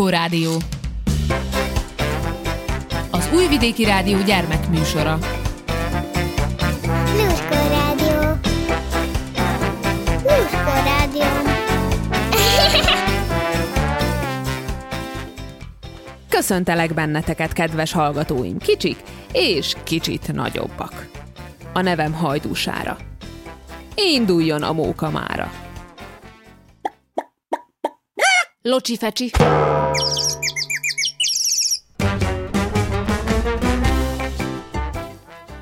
Lluskó Rádió. Az Újvidéki Rádió gyermekműsora. Lluskó Rádió. Lluskó Rádió. Köszöntelek benneteket, kedves hallgatóim, kicsik és kicsit nagyobbak. A nevem Hajdúsára. Induljon a móka mára. Locsi fecsi.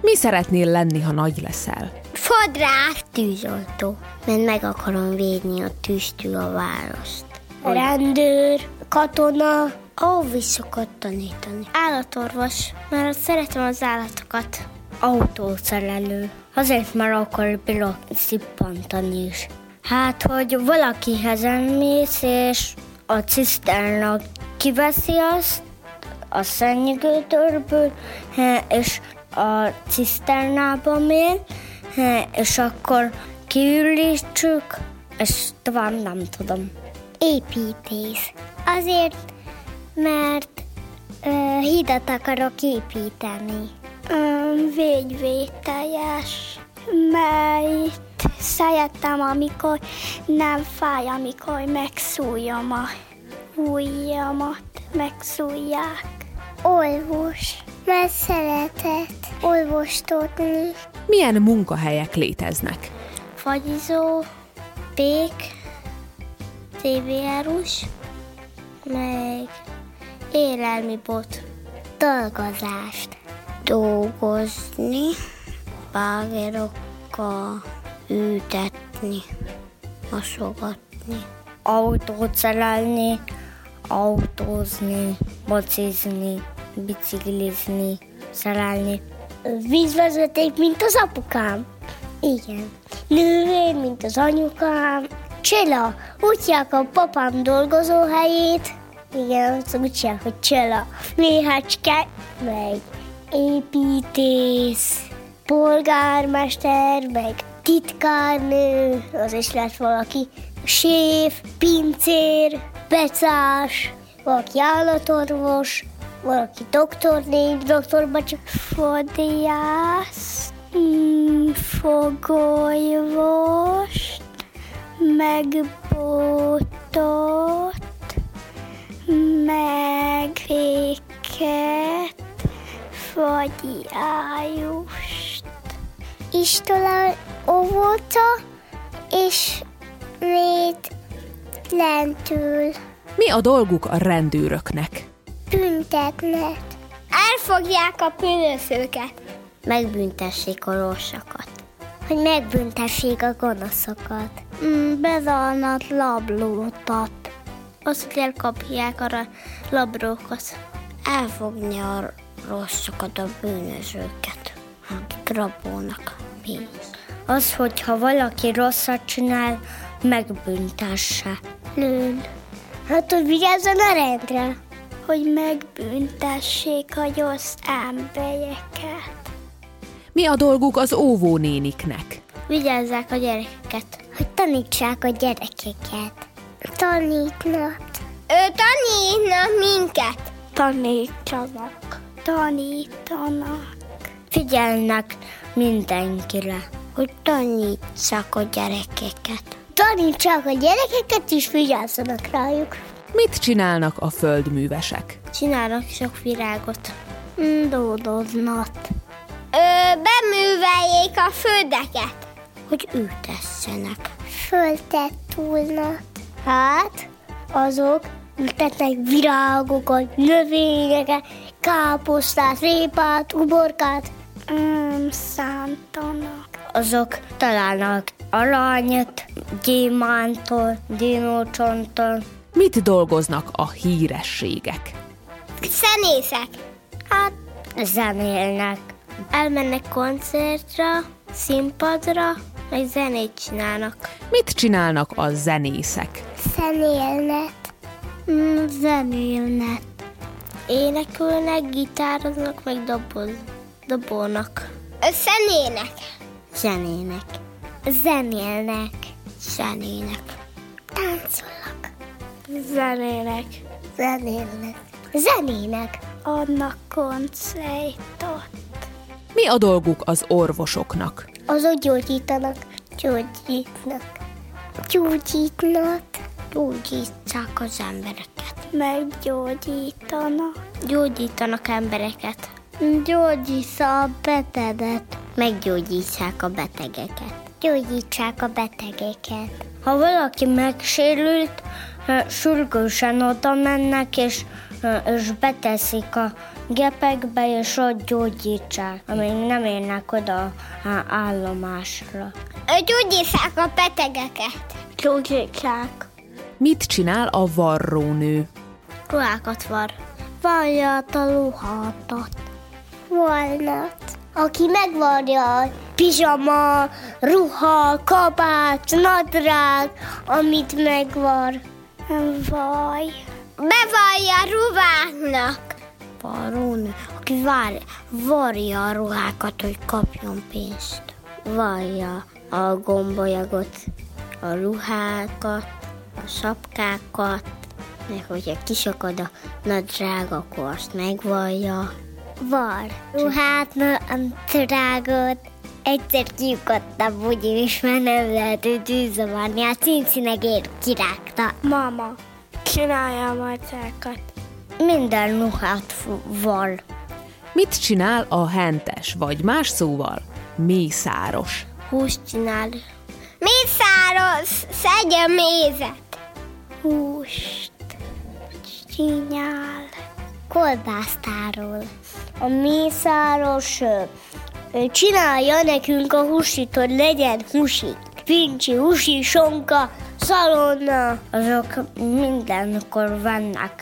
Mi szeretnél lenni, ha nagy leszel? Fodrász tűzoltó, mert meg akarom védni a tűztől a várost. Rendőr, katona, óviszokat tanítani. Állatorvos, mert szeretem az állatokat. Autószerelő, azért már akkor bírok szippantani is. Hát, hogy valakihez elmész, és a ciszternak kiveszi azt, a szennyegőtörből, és a ciszternába mér, és akkor kiürítsük, és tovább nem tudom. Építész. Azért, mert ö, hidat akarok építeni. Végyvételjes, mert szeretem, amikor nem fáj, amikor megszújom a ujjamat, megszújják. Olvos, mert szeretett olvostodni. Milyen munkahelyek léteznek? Fagyizó, pék, tévérus, meg élelmi bot. Dolgozást. Dolgozni, bágerokkal ültetni, mosogatni. Autót szerelni, autózni, mocizni, biciklizni, szerelni. Vízvezeték, mint az apukám. Igen. Nővér, mint az anyukám. Csilla, úgy a papám dolgozóhelyét. Igen, az úgy hívják, hogy Csilla. Méhecske, meg építész, polgármester, meg titkárnő, az is lett valaki, séf, pincér, becás, valaki állatorvos, valaki doktornény, doktorbacsa, fodrász, mm, fogolyvos, meg féket, vagy ájust. Istola óvóta, és véd lentül. Mi a dolguk a rendőröknek? Büntetnek. Elfogják a pülőfőket. Megbüntessék a rosszakat. Hogy megbüntessék a gonoszokat. Mm, bezalnak lablótat. Azt, elkapják a labrókat. Elfogni a rosszakat, a bűnözőket, akik rabolnak pénzt. Az, hogyha valaki rosszat csinál, megbüntesse. Lőn. Hát, hogy vigyázzon a rendre. Hogy megbüntessék a rossz embereket. Mi a dolguk az óvónéniknek? Vigyázzák a gyerekeket. Hogy tanítsák a gyerekeket. Tanítnak. Ő tanítnak minket. Tanítanak. Tanítanak. Figyelnek mindenkire, hogy tanítsák a gyerekeket. Tanítsák a gyerekeket, és vigyázzanak rájuk. Mit csinálnak a földművesek? Csinálnak sok virágot. Dódoznak. Ö, beműveljék a földeket. Hogy ültessenek. Földet túlnak. Hát, azok ültetnek virágokat, növényeket, káposztát, répát, uborkát. Mm, szántanak. Azok találnak aranyat, gyémántot, dinócsontot. Mit dolgoznak a hírességek? Szenészek. Hát, zenélnek. Elmennek koncertre, színpadra, meg zenét csinálnak. Mit csinálnak a zenészek? Zenélnek. Mm, zenélnek. Énekelnek, gitároznak, meg doboz, dobolnak. Zenének. Zenének. Zenélnek. Zenének. Táncolnak. Zenének. Zenélnek. Zenének. Adnak koncertot. Mi a dolguk az orvosoknak? Azok gyógyítanak, gyógyítnak. Gyógyítnak. Gyógyítják az embereket. Meggyógyítanak. Gyógyítanak embereket. Gyógyítsa a beteget. Meggyógyítják a betegeket. Gyógyítsák a betegeket. Ha valaki megsérült, sürgősen oda mennek, és, és beteszik a gepekbe, és ott gyógyítsák, amíg nem érnek oda a állomásra. Gyógyítsák a betegeket. Gyógyítsák. Mit csinál a varrónő? Ruhákat var. Varjat a ruhátat. Varnat. Aki megvarja a pizsama, ruha, kabát, nadrág, amit megvar. Vaj. Bevarja ruháknak. Varrónő, aki vár, varja a ruhákat, hogy kapjon pénzt. Varja a gombolyagot, a ruhákat, a sapkákat, meg hogyha kisakad a nadrág, akkor azt megvallja. Var. Ruhát, nadrágot. Egyszer kiukadtam ugyanis, mert nem lehet őt űzavarni. A cincinek kirágta. Mama, csinálja a macákat. Minden ruhát var. Mit csinál a hentes, vagy más szóval mészáros? Húst csinál. Mészáros, szedje mézet. Húst csinál. Kolbásztáról. A mészáros ö, csinálja nekünk a húsit, hogy legyen húsi. Pincsi, húsi, sonka, szalonna, azok mindenkor vannak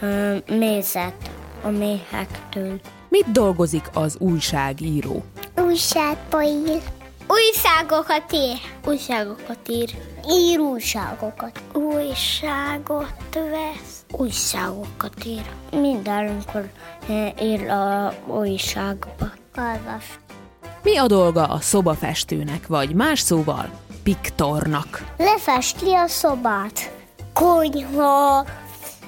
ö, mézet a méhektől. Mit dolgozik az újságíró? Újságpoír. Újságokat ír. Újságokat ír. Ír újságokat. Újságot vesz. Újságokat ír. Mindenkor eh, ír a újságba. Olvas. Mi a dolga a szobafestőnek, vagy más szóval piktornak? Lefesti a szobát. Konyha,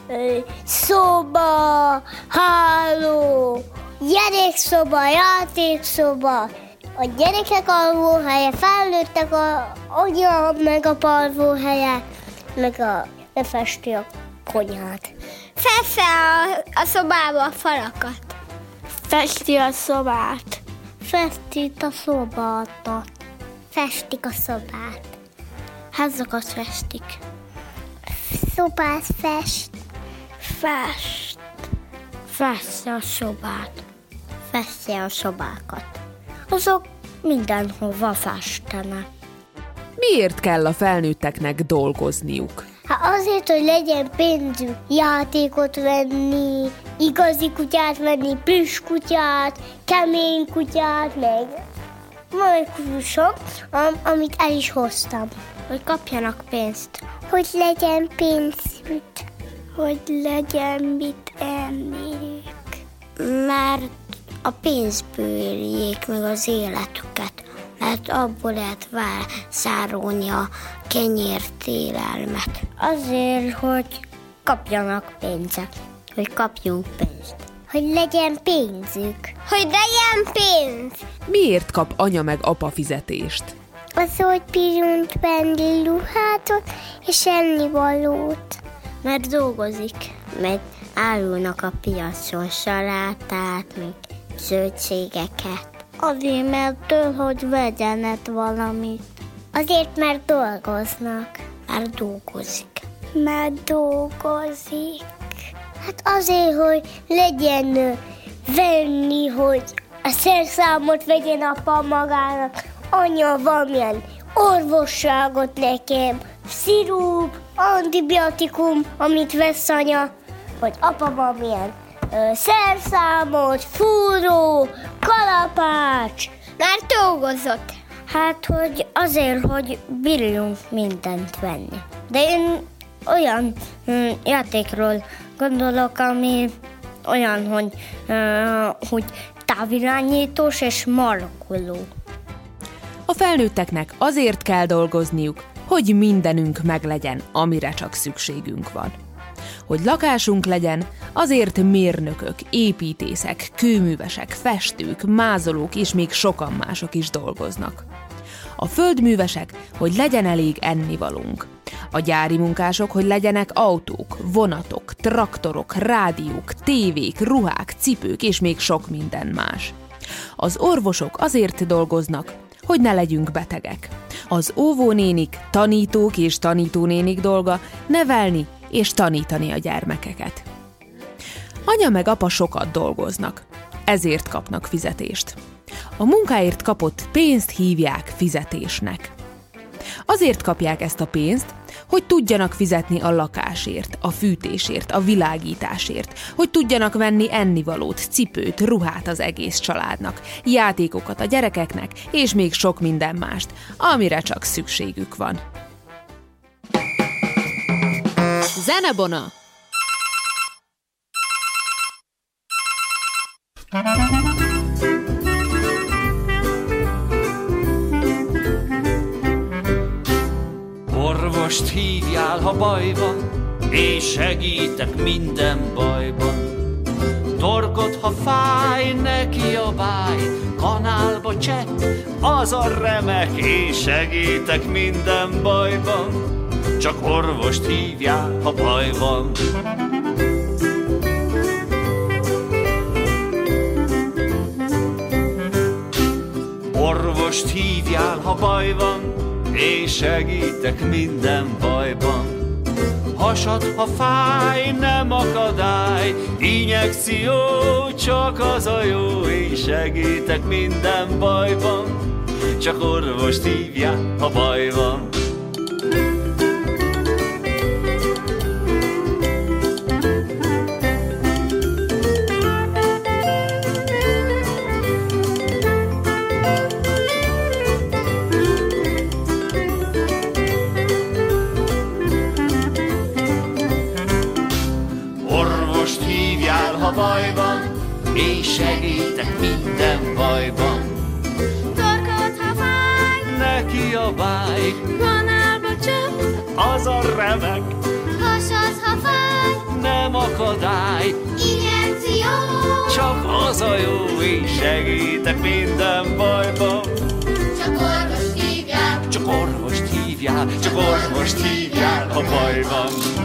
ö, szoba, háló, gyerekszoba, játékszoba, a gyerekek alvóhelye, felnőttek a anya, meg a palvóhelye, meg a lefesti a konyhát. Fesse a, a szobába a falakat. Festi a szobát. Festi a szobát. Festik a szobát. Házakat festik. Szobát fest. Fest. Fesse a szobát. Fesse a szobákat. Azok mindenhova festenek. Miért kell a felnőtteknek dolgozniuk? Hát azért, hogy legyen pénzük játékot venni, igazi kutyát venni, plüss kutyát, kemény kutyát, meg majd kutyusok, am- amit el is hoztam. Hogy kapjanak pénzt. Hogy legyen pénzük. Hogy legyen mit enniük. Mert a pénzből éljék meg az életüket. Mert abból lehet vásárolni a kenyértélelmet. Azért, hogy kapjanak pénzet. Hogy kapjunk pénzt. Hogy legyen pénzük. Hogy legyen pénz. Miért kap anya meg apa fizetést? Az, hogy bírjunk venni ruhátot és ennivalót. Mert dolgozik. Mert árulnak a piacon salátát, meg zöldségeket. Azért, mert től, hogy vegyenek valamit. Azért, mert dolgoznak. Mert dolgozik. Mert dolgozik. Hát azért, hogy legyen venni, hogy a szerszámot vegyen apa magának. Anya valamilyen orvosságot nekem, szirup, antibiotikum, amit vesz anya, vagy apa valamilyen ö, szerszámot, fúró, kalapács. Már dolgozott. Hát, hogy azért, hogy bírjunk mindent venni. De én olyan hm, játékról gondolok, ami olyan, hogy, uh, hogy távirányítós és markoló. A felnőtteknek azért kell dolgozniuk, hogy mindenünk meglegyen, amire csak szükségünk van. Hogy lakásunk legyen, azért mérnökök, építészek, kőművesek, festők, mázolók és még sokan mások is dolgoznak. A földművesek, hogy legyen elég ennivalunk. A gyári munkások, hogy legyenek autók, vonatok, traktorok, rádiók, tévék, ruhák, cipők és még sok minden más. Az orvosok azért dolgoznak, hogy ne legyünk betegek. Az óvónénik, tanítók és tanítónénik dolga nevelni és tanítani a gyermekeket. Anya meg apa sokat dolgoznak, ezért kapnak fizetést. A munkáért kapott pénzt hívják fizetésnek. Azért kapják ezt a pénzt, hogy tudjanak fizetni a lakásért, a fűtésért, a világításért, hogy tudjanak venni ennivalót, cipőt, ruhát az egész családnak, játékokat a gyerekeknek, és még sok minden mást, amire csak szükségük van. Zenebona! Orvost hívjál, ha baj van, és segítek minden bajban. Torkot, ha fáj, neki a báj, kanálba csett, az a remek, és segítek minden bajban. Csak orvost hívjál, ha baj van. Orvost hívjál, ha baj van, és segítek minden bajban. Hasad, ha fáj, nem akadály, injekció, csak az a jó, és segítek minden bajban. Csak orvost hívjál, ha baj van. És segítek minden bajban. Torkot, ha fáj, Neki a báj, kanálba csöpp, az a remek, hasad, ha fáj, nem akadály, injekció, csak az a jó, és segítek minden bajban. csak orvos hívják, Csak orvost hívjál, csak orvost hívjál, ha baj van.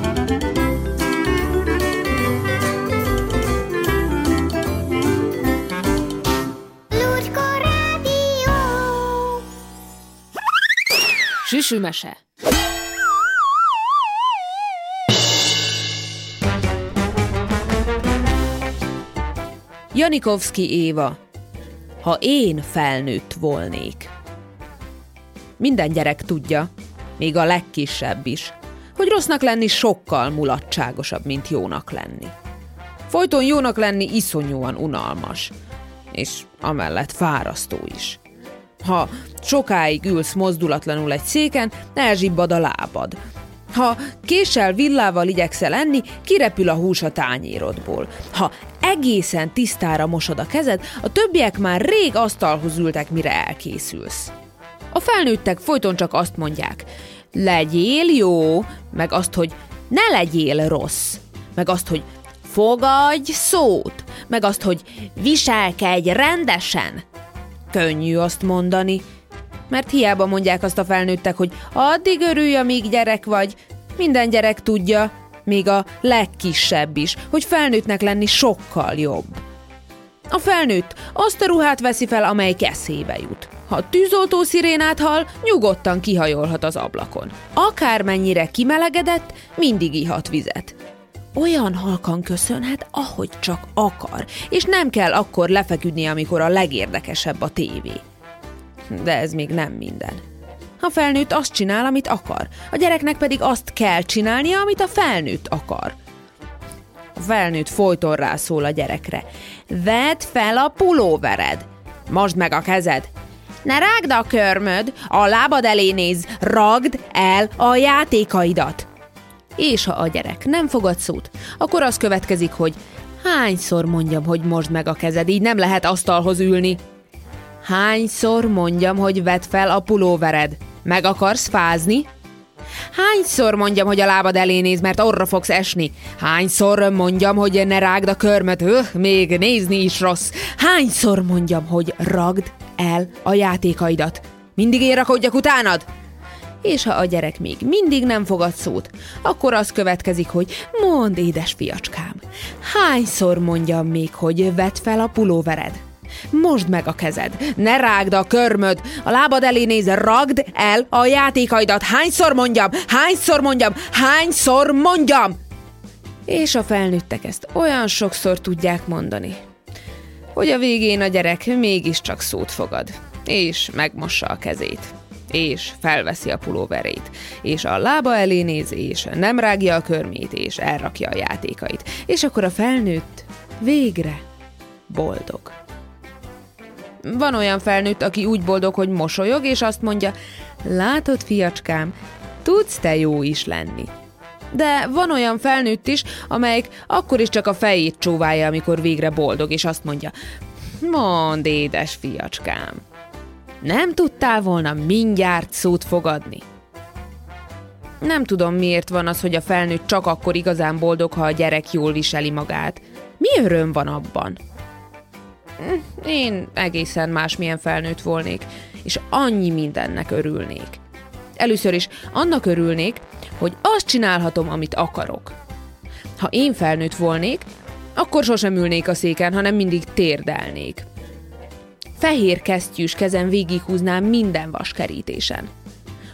Süsümese. Janikovszki Éva. Ha én felnőtt volnék. Minden gyerek tudja, még a legkisebb is, hogy rossznak lenni sokkal mulatságosabb, mint jónak lenni. Folyton jónak lenni iszonyúan unalmas, és amellett fárasztó is. Ha sokáig ülsz mozdulatlanul egy széken, elzsibbad a lábad. Ha késsel villával igyekszel enni, kirepül a hús a tányérodból. Ha egészen tisztára mosod a kezed, a többiek már rég asztalhoz ültek, mire elkészülsz. A felnőttek folyton csak azt mondják, legyél jó, meg azt, hogy ne legyél rossz, meg azt, hogy fogadj szót, meg azt, hogy viselkedj rendesen. Könnyű azt mondani, mert hiába mondják azt a felnőttek, hogy addig örülj, amíg gyerek vagy. Minden gyerek tudja, még a legkisebb is, hogy felnőttnek lenni sokkal jobb. A felnőtt azt a ruhát veszi fel, amely eszébe jut. Ha tűzoltó szirénát hall, nyugodtan kihajolhat az ablakon. Akármennyire kimelegedett, mindig ihat vizet. Olyan halkan köszönhet, ahogy csak akar, és nem kell akkor lefeküdni, amikor a legérdekesebb a tévé. De ez még nem minden. A felnőtt azt csinál, amit akar, a gyereknek pedig azt kell csinálnia, amit a felnőtt akar. A felnőtt folyton rászól a gyerekre. Vedd fel a pulóvered. Mosd meg a kezed. Ne rágd a körmöd, a lábad elé néz, ragd el a játékaidat. És ha a gyerek nem fogad szót, akkor az következik, hogy hányszor mondjam, hogy mosd meg a kezed, így nem lehet asztalhoz ülni. Hányszor mondjam, hogy vedd fel a pulóvered? Meg akarsz fázni? Hányszor mondjam, hogy a lábad elé néz, mert orra fogsz esni? Hányszor mondjam, hogy ne rágd a körmöt? Öh, még nézni is rossz. Hányszor mondjam, hogy ragd el a játékaidat? Mindig én rakodjak utánad? És ha a gyerek még mindig nem fogad szót, akkor az következik, hogy mond, édes fiacskám, hányszor mondjam még, hogy vedd fel a pulóvered? Mosd meg a kezed, ne rágd a körmöd, a lábad elé néz, ragd el a játékaidat. Hányszor mondjam, hányszor mondjam, hányszor mondjam? És a felnőttek ezt olyan sokszor tudják mondani, hogy a végén a gyerek mégiscsak szót fogad, és megmossa a kezét és felveszi a pulóverét, és a lába elé néz, és nem rágja a körmét, és elrakja a játékait. És akkor a felnőtt végre boldog. Van olyan felnőtt, aki úgy boldog, hogy mosolyog, és azt mondja, látod, fiacskám, tudsz te jó is lenni. De van olyan felnőtt is, amelyik akkor is csak a fejét csóválja, amikor végre boldog, és azt mondja, mond, édes fiacskám, nem tudtál volna mindjárt szót fogadni? Nem tudom, miért van az, hogy a felnőtt csak akkor igazán boldog, ha a gyerek jól viseli magát. Mi öröm van abban? Én egészen másmilyen felnőtt volnék, és annyi mindennek örülnék. Először is annak örülnék, hogy azt csinálhatom, amit akarok. Ha én felnőtt volnék, akkor sosem ülnék a széken, hanem mindig térdelnék. Fehér kesztyűs kezem végighúznám minden vaskerítésen.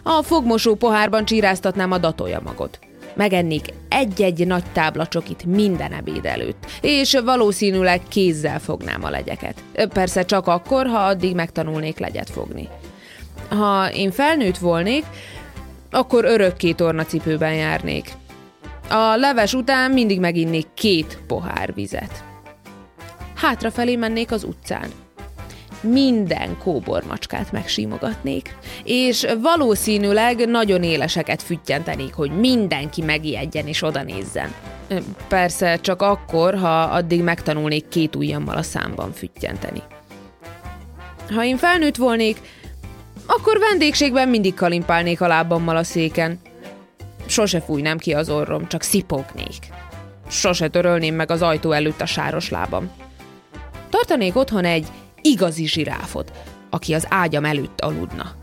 A fogmosó pohárban csíráztatnám a magot. Megennék egy-egy nagy tábla csokit minden ebéd előtt, és valószínűleg kézzel fognám a legyeket. Persze csak akkor, ha addig megtanulnék legyet fogni. Ha én felnőtt volnék, akkor örökké tornacipőben járnék. A leves után mindig meginnék két pohár vizet. Hátrafelé mennék az utcán minden kóbormacskát megsímogatnék, és valószínűleg nagyon éleseket füttyentenék, hogy mindenki megijedjen és oda nézzen. Persze csak akkor, ha addig megtanulnék két ujjammal a számban füttyenteni. Ha én felnőtt volnék, akkor vendégségben mindig kalimpálnék a lábammal a széken. Sose fújnám ki az orrom, csak szipognék. Sose törölném meg az ajtó előtt a sáros lábam. Tartanék otthon egy igazi zsiráfot, aki az ágyam előtt aludna.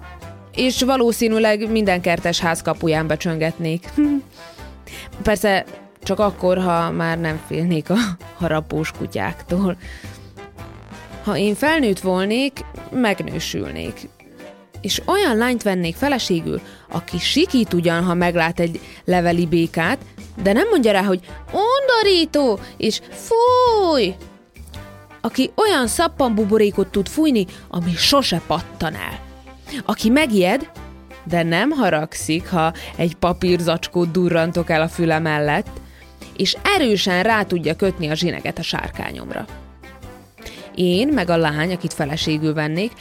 És valószínűleg minden kertes ház kapuján becsöngetnék. Persze csak akkor, ha már nem félnék a harapós kutyáktól. Ha én felnőtt volnék, megnősülnék. És olyan lányt vennék feleségül, aki sikít ugyan, ha meglát egy leveli békát, de nem mondja rá, hogy undorító, és fúj, aki olyan szappanbuborékot tud fújni, ami sose pattan el. Aki megijed, de nem haragszik, ha egy papírzacskót durrantok el a füle mellett, és erősen rá tudja kötni a zsineget a sárkányomra. Én, meg a lány, akit feleségül vennék,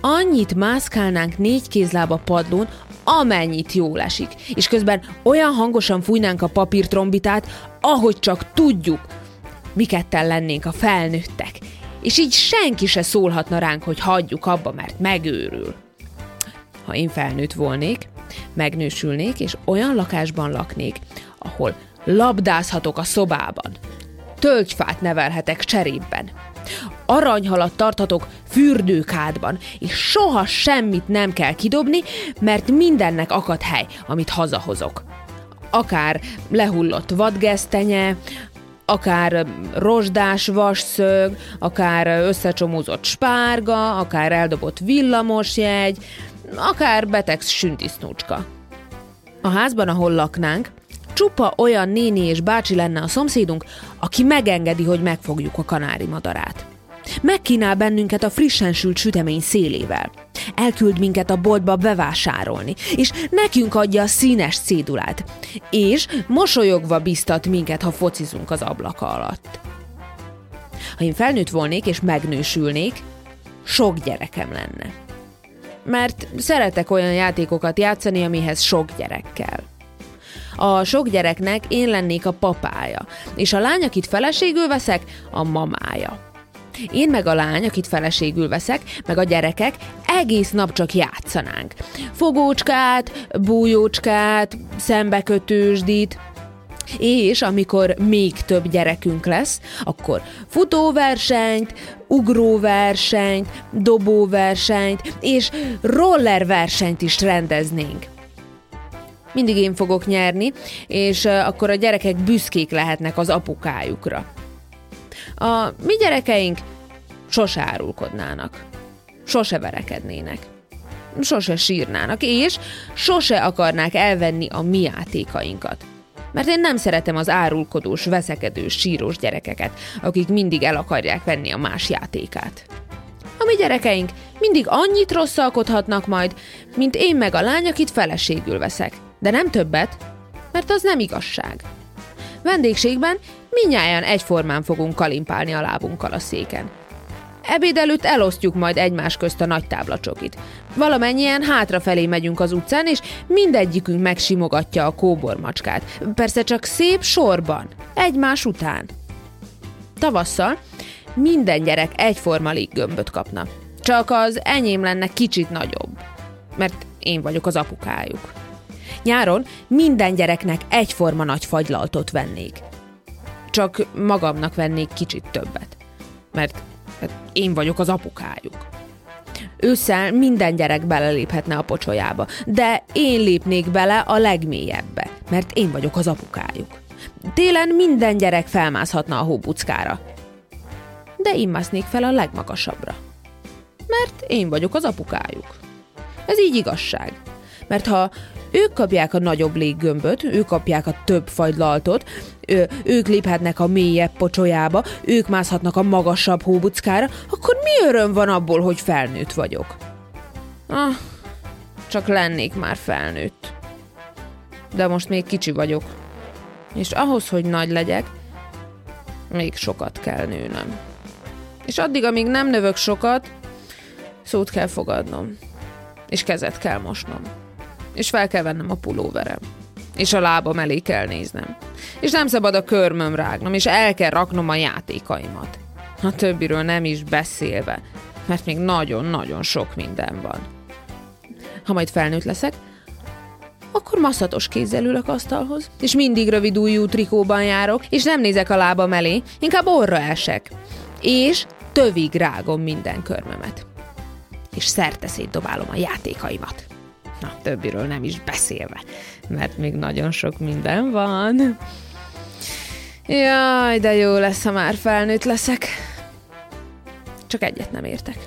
annyit mászkálnánk négy kézlába padlón, amennyit jól esik, és közben olyan hangosan fújnánk a papírtrombitát, ahogy csak tudjuk, mi ketten lennénk a felnőttek, és így senki se szólhatna ránk, hogy hagyjuk abba, mert megőrül. Ha én felnőtt volnék, megnősülnék, és olyan lakásban laknék, ahol labdázhatok a szobában, tölgyfát nevelhetek cserében, aranyhalat tarthatok fürdőkádban, és soha semmit nem kell kidobni, mert mindennek akad hely, amit hazahozok. Akár lehullott vadgesztenye, akár rozsdás vasszög, akár összecsomózott spárga, akár eldobott villamosjegy, akár beteg süntisznúcska. A házban, ahol laknánk, csupa olyan néni és bácsi lenne a szomszédunk, aki megengedi, hogy megfogjuk a kanári madarát. Megkínál bennünket a frissen sült sütemény szélével. Elküld minket a boltba bevásárolni, és nekünk adja a színes cédulát. És mosolyogva biztat minket, ha focizunk az ablaka alatt. Ha én felnőtt volnék és megnősülnék, sok gyerekem lenne. Mert szeretek olyan játékokat játszani, amihez sok gyerek. A sok gyereknek én lennék a papája, és a lány, akit feleségül veszek, a mamája. Én meg a lány, akit feleségül veszek, meg a gyerekek egész nap csak játszanánk. Fogócskát, bújócskát, szembekötősdit, és amikor még több gyerekünk lesz, akkor futóversenyt, ugróversenyt, dobóversenyt és rollerversenyt is rendeznénk. Mindig én fogok nyerni, és akkor a gyerekek büszkék lehetnek az apukájukra. A mi gyerekeink sose árulkodnának, sose verekednének, sose sírnának, és sose akarnák elvenni a mi játékainkat. Mert én nem szeretem az árulkodós, veszekedős, sírós gyerekeket, akik mindig el akarják venni a más játékát. A mi gyerekeink mindig annyit rosszalkodhatnak majd, mint én meg a lány, akit feleségül veszek. De nem többet, mert az nem igazság. Vendégségben minnyáján egyformán fogunk kalimpálni a lábunkkal a széken. Ebéd előtt elosztjuk majd egymás közt a nagy táblacsokit. Valamennyien hátrafelé megyünk az utcán, és mindegyikünk megsimogatja a kóbormacskát. Persze csak szép sorban, egymás után. Tavasszal minden gyerek egyforma léggömböt kapna. Csak az enyém lenne kicsit nagyobb, mert én vagyok az apukájuk. Nyáron minden gyereknek egyforma nagy fagylaltot vennék. Csak magamnak vennék kicsit többet, mert Hát én vagyok az apukájuk. Ősszel minden gyerek beleléphetne a pocsolyába, de én lépnék bele a legmélyebbe, mert én vagyok az apukájuk. Télen minden gyerek felmászhatna a hóbuckára, de én másznék fel a legmagasabbra, mert én vagyok az apukájuk. Ez így igazság. Mert ha ők kapják a nagyobb léggömböt, ők kapják a több fagylaltot, ők léphetnek a mélyebb pocsolyába, ők mászhatnak a magasabb hóbuckára, akkor mi öröm van abból, hogy felnőtt vagyok? Ah, csak lennék már felnőtt. De most még kicsi vagyok. És ahhoz, hogy nagy legyek, még sokat kell nőnöm. És addig, amíg nem növök sokat, szót kell fogadnom. És kezet kell mosnom és fel kell vennem a pulóverem. És a lábam elé kell néznem. És nem szabad a körmöm rágnom, és el kell raknom a játékaimat. A többiről nem is beszélve, mert még nagyon-nagyon sok minden van. Ha majd felnőtt leszek, akkor maszatos kézzel ülök asztalhoz, és mindig rövid újú trikóban járok, és nem nézek a lábam elé, inkább orra esek. És tövig rágom minden körmömet. És szerte szétdobálom a játékaimat. Na, többiről nem is beszélve, mert még nagyon sok minden van. Jaj, de jó lesz, ha már felnőtt leszek. Csak egyet nem értek.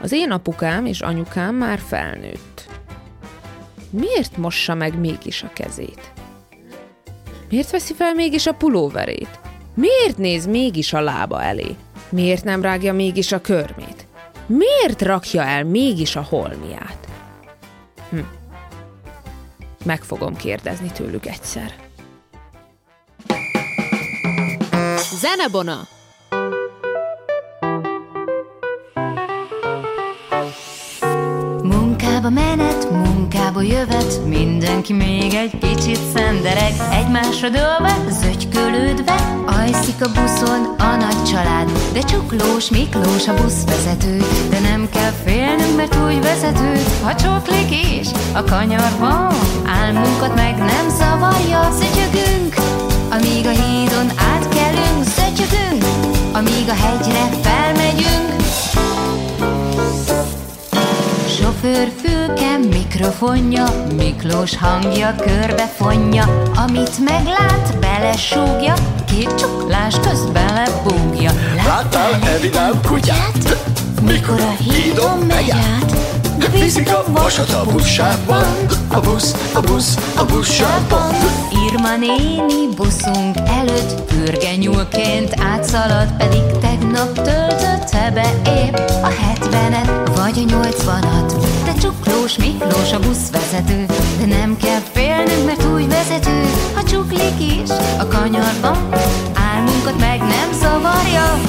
Az én apukám és anyukám már felnőtt. Miért mossa meg mégis a kezét? Miért veszi fel mégis a pulóverét? Miért néz mégis a lába elé? Miért nem rágja mégis a körmét? Miért rakja el mégis a holmiát? Hm. Meg fogom kérdezni tőlük egyszer. Zenebona! Munkába menet, munkába jövet, mindenki még egy kicsit szendereg, egymásra dőlve, zögykölődve, ajszik a buszon a nagy család, de csuklós Miklós a buszvezető, de nem kell félnünk, mert úgy vezető, ha csoklik is a kanyarban, álmunkat meg nem zavarja, szötyögünk, amíg a hídon átkelünk, szötyögünk, amíg a hegyre felmegyünk, Sofőr fülke, mikrofonja, Miklós hangja körbefonja, amit meglát, belesúgja, két csuklás közben lebúgja. Láttál Evidám kutyát? Mikor a hídon megy át, Viszik a vasat a buszsában A busz, a busz, a buszsában Irma néni buszunk előtt pürgenyúlként átszalad, pedig tegnap töltötte be épp vagy a nyolcvanat. De csuklós Miklós a buszvezető, de nem kell félnünk, mert úgy vezető, ha csuklik is a kanyarban, álmunkat meg nem zavarja.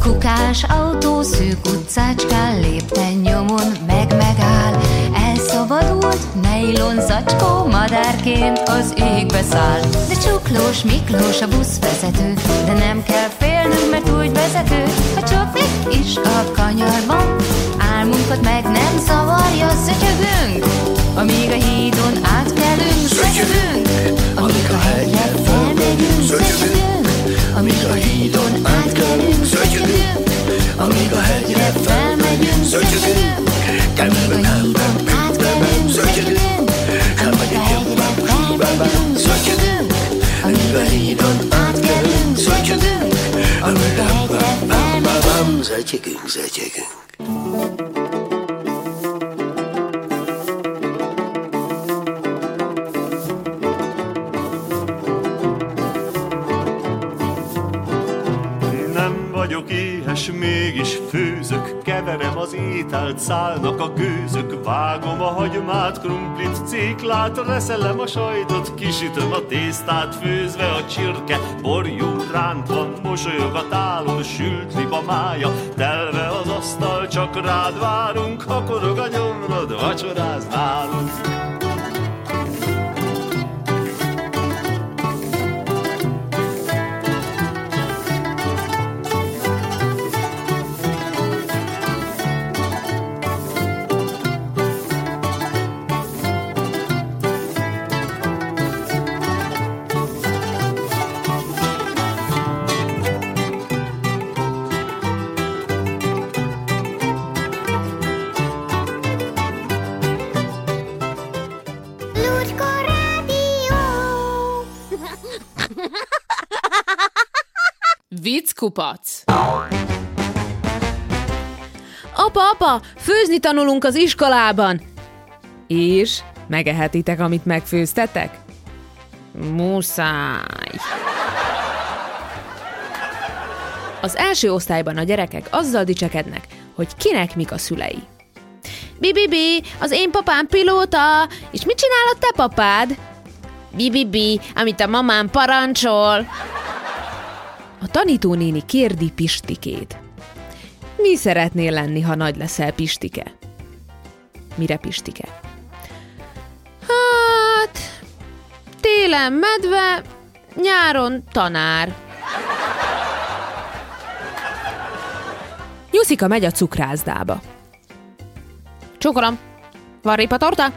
Kukás autó szűk utcácskán lépten nejlon zacskó madárként az égbe száll. De csuklós Miklós a buszvezető, de nem kell félnünk, mert úgy vezető, ha csoplik is a kanyarban, álmunkat meg nem zavarja, szötyögünk, amíg a hídon átkelünk, szötyögünk, amíg a hegyre felmegyünk, szötyögünk, amíg a hídon átkelünk, szötyögünk, amíg a hegyre felmegyünk, szötyögünk, amíg a hídon zatyegünk. Nem vagyok éhes, mégis főzök, keverem az ételt, szállnak a gőzök, vágom a hagymát, krumplit, céklát, reszelem a sajtot, kisütöm a tésztát, főzve a csirke, borjú rántva, mosolyog a tálon, sült liba mája, telve az asztal, csak rád várunk, ha korog a gyomrod, vacsoráz nálunk. Vicckupac. Apa, apa, főzni tanulunk az iskolában. És megehetitek, amit megfőztetek? Muszáj. Az első osztályban a gyerekek azzal dicsekednek, hogy kinek mik a szülei. Bibibi, az én papám pilóta, és mit csinál a te papád? Bibibi, amit a mamám parancsol. A tanítónéni kérdi Pistikét. Mi szeretnél lenni, ha nagy leszel, Pistike? Mire Pistike? Hát, télen medve, nyáron tanár. Nyuszika megy a cukrászdába. Csokolom, van répatorta?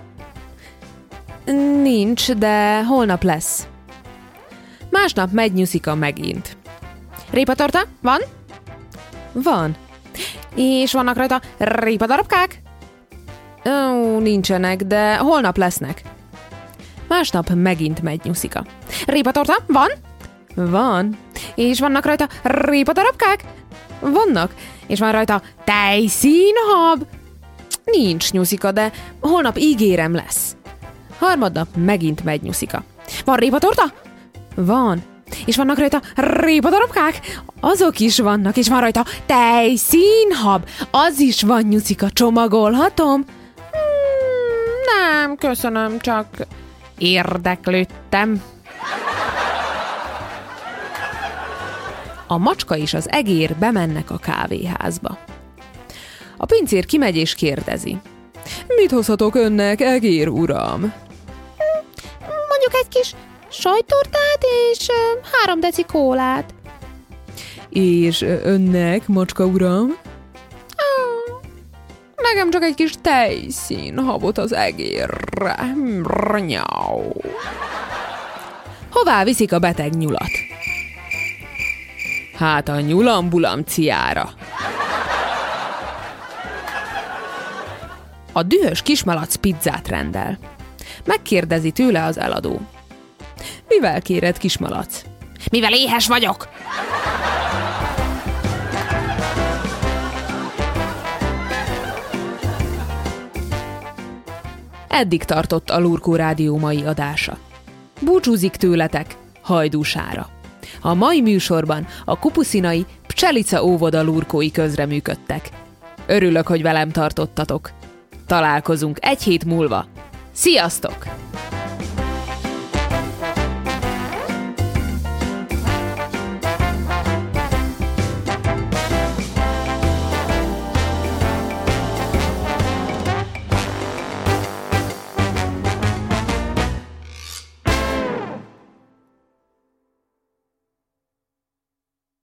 Nincs, de holnap lesz. Másnap megy Nyuszika megint. Répatorta? Van? Van. És vannak rajta répadarabkák? Ó, nincsenek, de holnap lesznek. Másnap megint megy Nyuszika. Répatorta? Van? Van. És vannak rajta répadarabkák? Vannak. És van rajta tejszínhab? Nincs Nyuszika, de holnap ígérem lesz. Harmadnap megint megy Nyuszika. Van répatorta? Van. És vannak rajta répadarabkák? Azok is vannak, és van rajta tejszínhab. Az is van, Nyuszika, csomagolhatom? Hmm, nem, köszönöm, csak érdeklődtem. A macska és az egér bemennek a kávéházba. A pincér kimegy és kérdezi. Mit hozhatok önnek, egér uram? Mondjuk egy kis sajtortát és három deci kólát. És önnek, macska uram? Nekem csak egy kis tejszín habot az egérre. Nyau. Hová viszik a beteg nyulat? Hát a nyulambulanciára. A dühös kismalac pizzát rendel. Megkérdezi tőle az eladó. Mivel kéred, kismalac? Mivel éhes vagyok. Eddig tartott a Lurkó Rádió mai adása. Búcsúzik tőletek hajdúsára. A mai műsorban a kupuszinai Pcselica óvoda lurkói közreműködtek. Örülök, hogy velem tartottatok. Találkozunk egy hét múlva. Sziasztok!